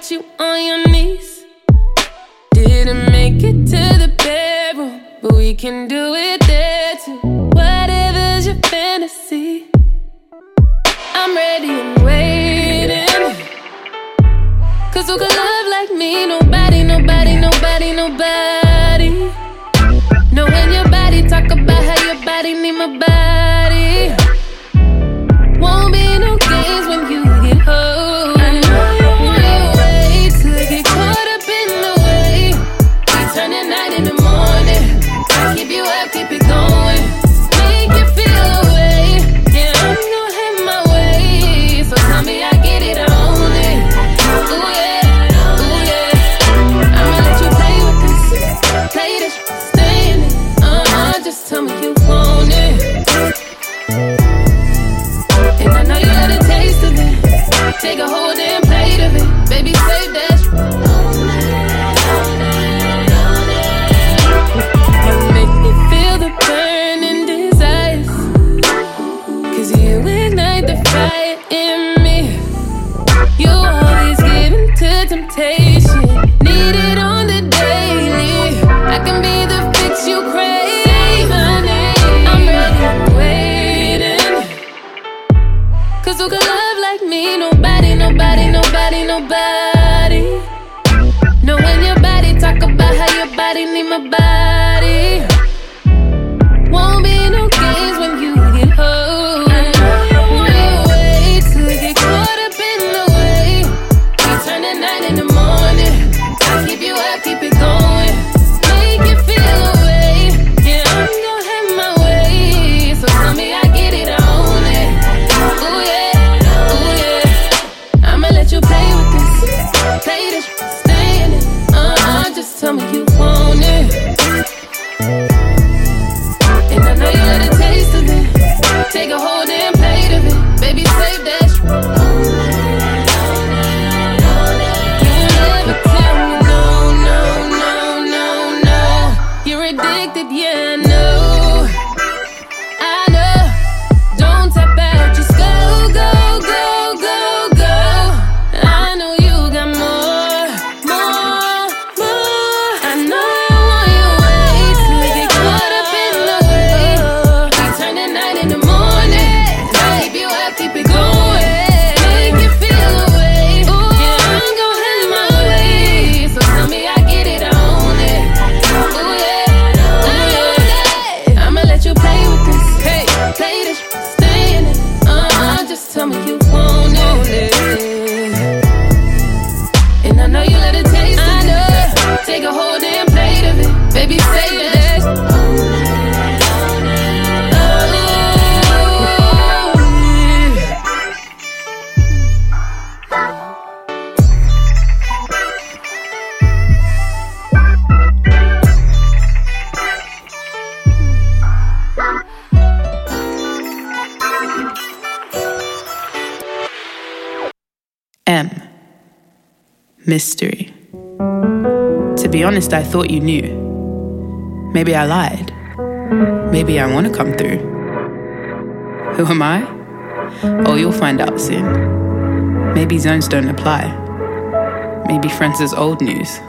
got you on your knees. Didn't make it to the bedroom, but we can do it there too. Whatever's your fantasy, I'm ready and waiting. Cause who could love like me? Nobody, nobody, nobody, nobody. Know when your body, talk about how your body need my body. Take a hold and love like me. Nobody, nobody, nobody, nobody. Know when your body talk about how your body need my body. nigga, hold mystery. To be honest, I thought you knew. Maybe I lied. Maybe I want to come through. Who am I? Oh, you'll find out soon. Maybe zones don't apply. Maybe friends is old news.